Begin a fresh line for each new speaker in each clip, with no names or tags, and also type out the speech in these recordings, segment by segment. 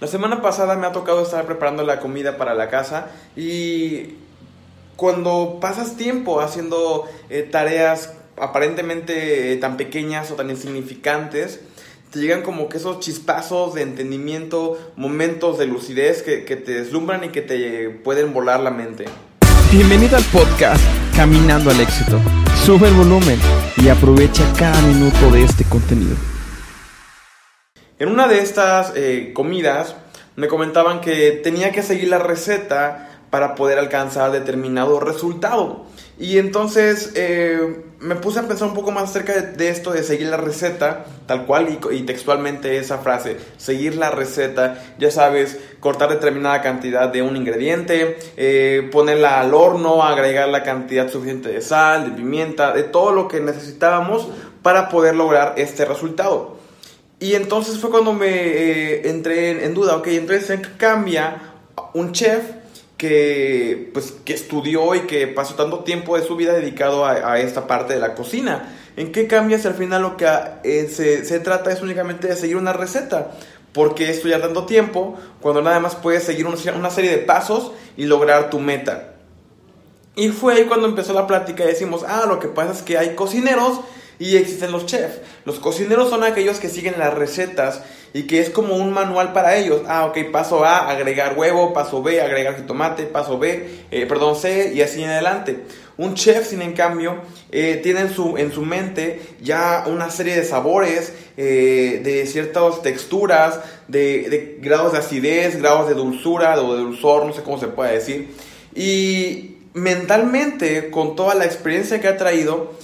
La semana pasada me ha tocado estar preparando la comida para la casa y cuando pasas tiempo haciendo eh, tareas aparentemente eh, tan pequeñas o tan insignificantes, te llegan como que esos chispazos de entendimiento, momentos de lucidez que, que te deslumbran y que te pueden volar la mente.
Bienvenido al podcast Caminando al Éxito. Sube el volumen y aprovecha cada minuto de este contenido.
En una de estas eh, comidas me comentaban que tenía que seguir la receta para poder alcanzar determinado resultado. Y entonces eh, me puse a pensar un poco más acerca de, esto de seguir la receta, tal cual y, textualmente esa frase, seguir la receta, ya sabes, cortar determinada cantidad de un ingrediente, eh, ponerla al horno, agregar la cantidad suficiente de sal, de pimienta, de todo lo que necesitábamos para poder lograr este resultado. Y entonces fue cuando me eh, entré en, duda, ok, entonces ¿en qué cambia un chef que, pues, que estudió y que pasó tanto tiempo de su vida dedicado a, esta parte de la cocina? ¿En qué cambia si al final lo que eh, se, se, trata es únicamente de seguir una receta? ¿Por qué estudiar tanto tiempo cuando nada más puedes seguir una serie de pasos y lograr tu meta? Y fue ahí cuando empezó la plática y decimos, ah, lo que pasa es que hay cocineros y existen los chefs. Los cocineros son aquellos que siguen las recetas y que es como un manual para ellos. Ah, ok, paso A, agregar huevo, paso B, agregar jitomate, paso B, eh, perdón, C y así en adelante. Un chef, sin en cambio, eh, tiene en su, en su mente ya una serie de sabores, eh, de ciertas texturas, de, grados de acidez, grados de dulzura o de dulzor, no sé cómo se puede decir. Y mentalmente, con toda la experiencia que ha traído,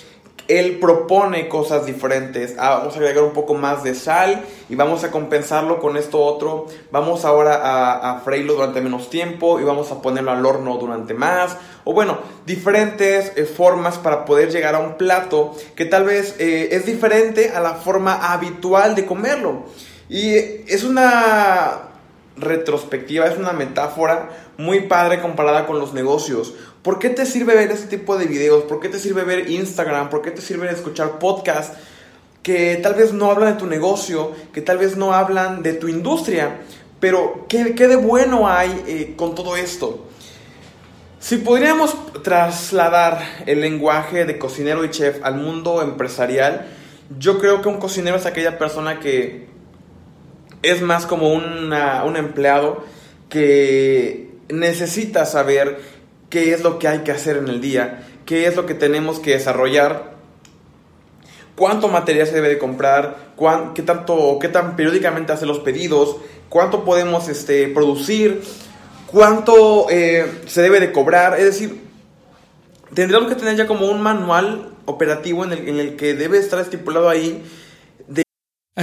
él propone cosas diferentes. Ah, vamos a agregar un poco más de sal y vamos a compensarlo con esto otro. Vamos ahora a, freírlo durante menos tiempo y vamos a ponerlo al horno durante más. O bueno, diferentes eh, formas para poder llegar a un plato que tal vez eh, es diferente a la forma habitual de comerlo. Y es una retrospectiva, es una metáfora muy padre comparada con los negocios. ¿Por qué te sirve ver este tipo de videos? ¿Por qué te sirve ver Instagram? ¿Por qué te sirve escuchar podcasts que tal vez no hablan de tu negocio, que tal vez no hablan de tu industria? Pero ¿qué, de bueno hay eh, con todo esto? Si podríamos trasladar el lenguaje de cocinero y chef al mundo empresarial, yo creo que un cocinero es aquella persona que es más como un empleado que necesita saber qué es lo que hay que hacer en el día, qué es lo que tenemos que desarrollar, cuánto material se debe de comprar, qué tanto qué tan periódicamente hace los pedidos, cuánto podemos este, producir, cuánto eh, se debe de cobrar, es decir, tendríamos que tener ya como un manual operativo en el que debe estar estipulado ahí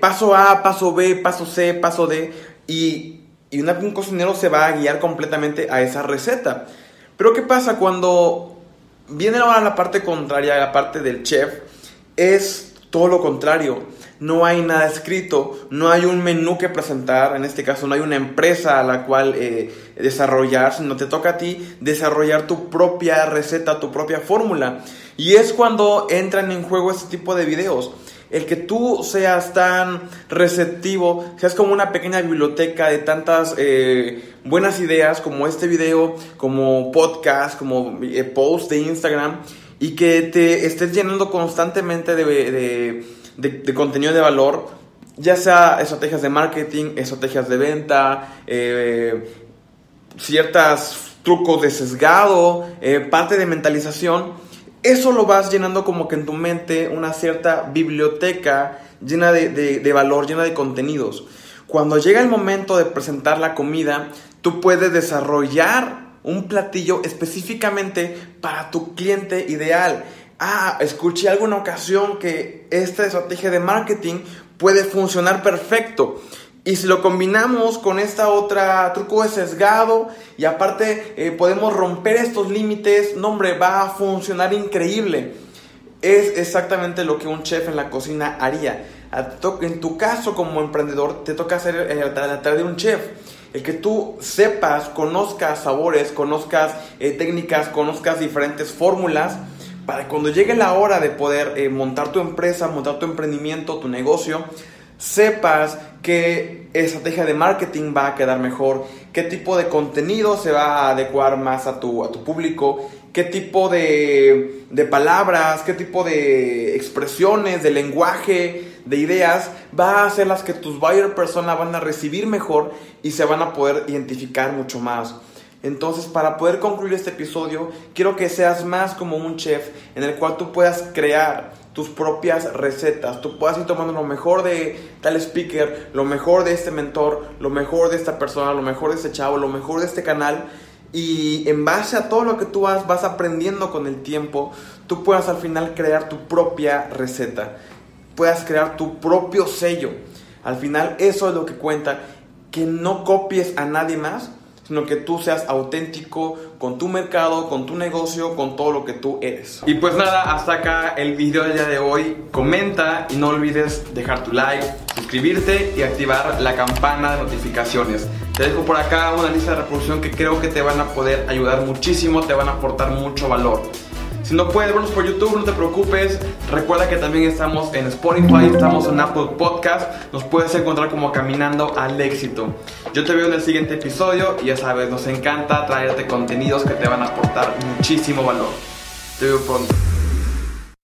Paso A, paso B, paso C, paso D, y, y un cocinero se va a guiar completamente a esa receta. Pero ¿qué pasa cuando viene ahora la parte contraria, la parte del chef? Es todo lo contrario. No hay nada escrito, no hay un menú que presentar, en este caso no hay una empresa a la cual eh, desarrollar, sino te toca a ti desarrollar tu propia receta, tu propia fórmula. Y es cuando entran en juego este tipo de videos. El que tú seas tan receptivo, seas como una pequeña biblioteca de tantas eh, buenas ideas como este video, como podcast, como eh, post de Instagram y que te estés llenando constantemente de, de- contenido de valor, ya sea estrategias de marketing, estrategias de venta, eh, ciertos trucos de sesgado, eh, parte de mentalización, eso lo vas llenando como que en tu mente una cierta biblioteca llena de, de- valor, llena de contenidos. Cuando llega el momento de presentar la comida, tú puedes desarrollar un platillo específicamente para tu cliente ideal. Ah, escuché alguna ocasión que esta estrategia de marketing puede funcionar perfecto. Y si lo combinamos con esta otra truco de sesgado y aparte eh, podemos romper estos límites, no hombre, va a funcionar increíble. Es exactamente lo que un chef en la cocina haría. En tu caso como emprendedor te toca hacer eh, la tarea de un chef. El que tú sepas, conozcas sabores, conozcas eh, técnicas, conozcas diferentes fórmulas para cuando llegue la hora de poder eh, montar tu empresa, montar tu emprendimiento, tu negocio, sepas qué estrategia de marketing va a quedar mejor, qué tipo de contenido se va a adecuar más a tu, a tu público, qué tipo de, de palabras, qué tipo de expresiones, de lenguaje, de ideas, va a ser las que tus buyer persona van a recibir mejor y se van a poder identificar mucho más. Entonces, para poder concluir este episodio, quiero que seas más como un chef en el cual tú puedas crear tus propias recetas, tú puedas ir tomando lo mejor de tal speaker, lo mejor de este mentor, lo mejor de esta persona, lo mejor de este chavo, lo mejor de este canal. Y en base a todo lo que tú vas, vas aprendiendo con el tiempo, tú puedas al final crear tu propia receta, puedas crear tu propio sello. Al final eso es lo que cuenta, que no copies a nadie más, sino que tú seas auténtico con tu mercado, con tu negocio, con todo lo que tú eres. Y pues nada, hasta acá el video del día de hoy. Comenta y no olvides dejar tu like, suscribirte y activar la campana de notificaciones. Te dejo por acá una lista de reproducción que creo que te van a poder ayudar muchísimo, te van a aportar mucho valor. Si no puedes vernos por YouTube, no te preocupes. Recuerda que también estamos en Spotify, estamos en Apple Podcast. Nos puedes encontrar como Caminando al Éxito. Yo te veo en el siguiente episodio y ya sabes, nos encanta traerte contenidos que te van a aportar muchísimo valor. Te veo pronto.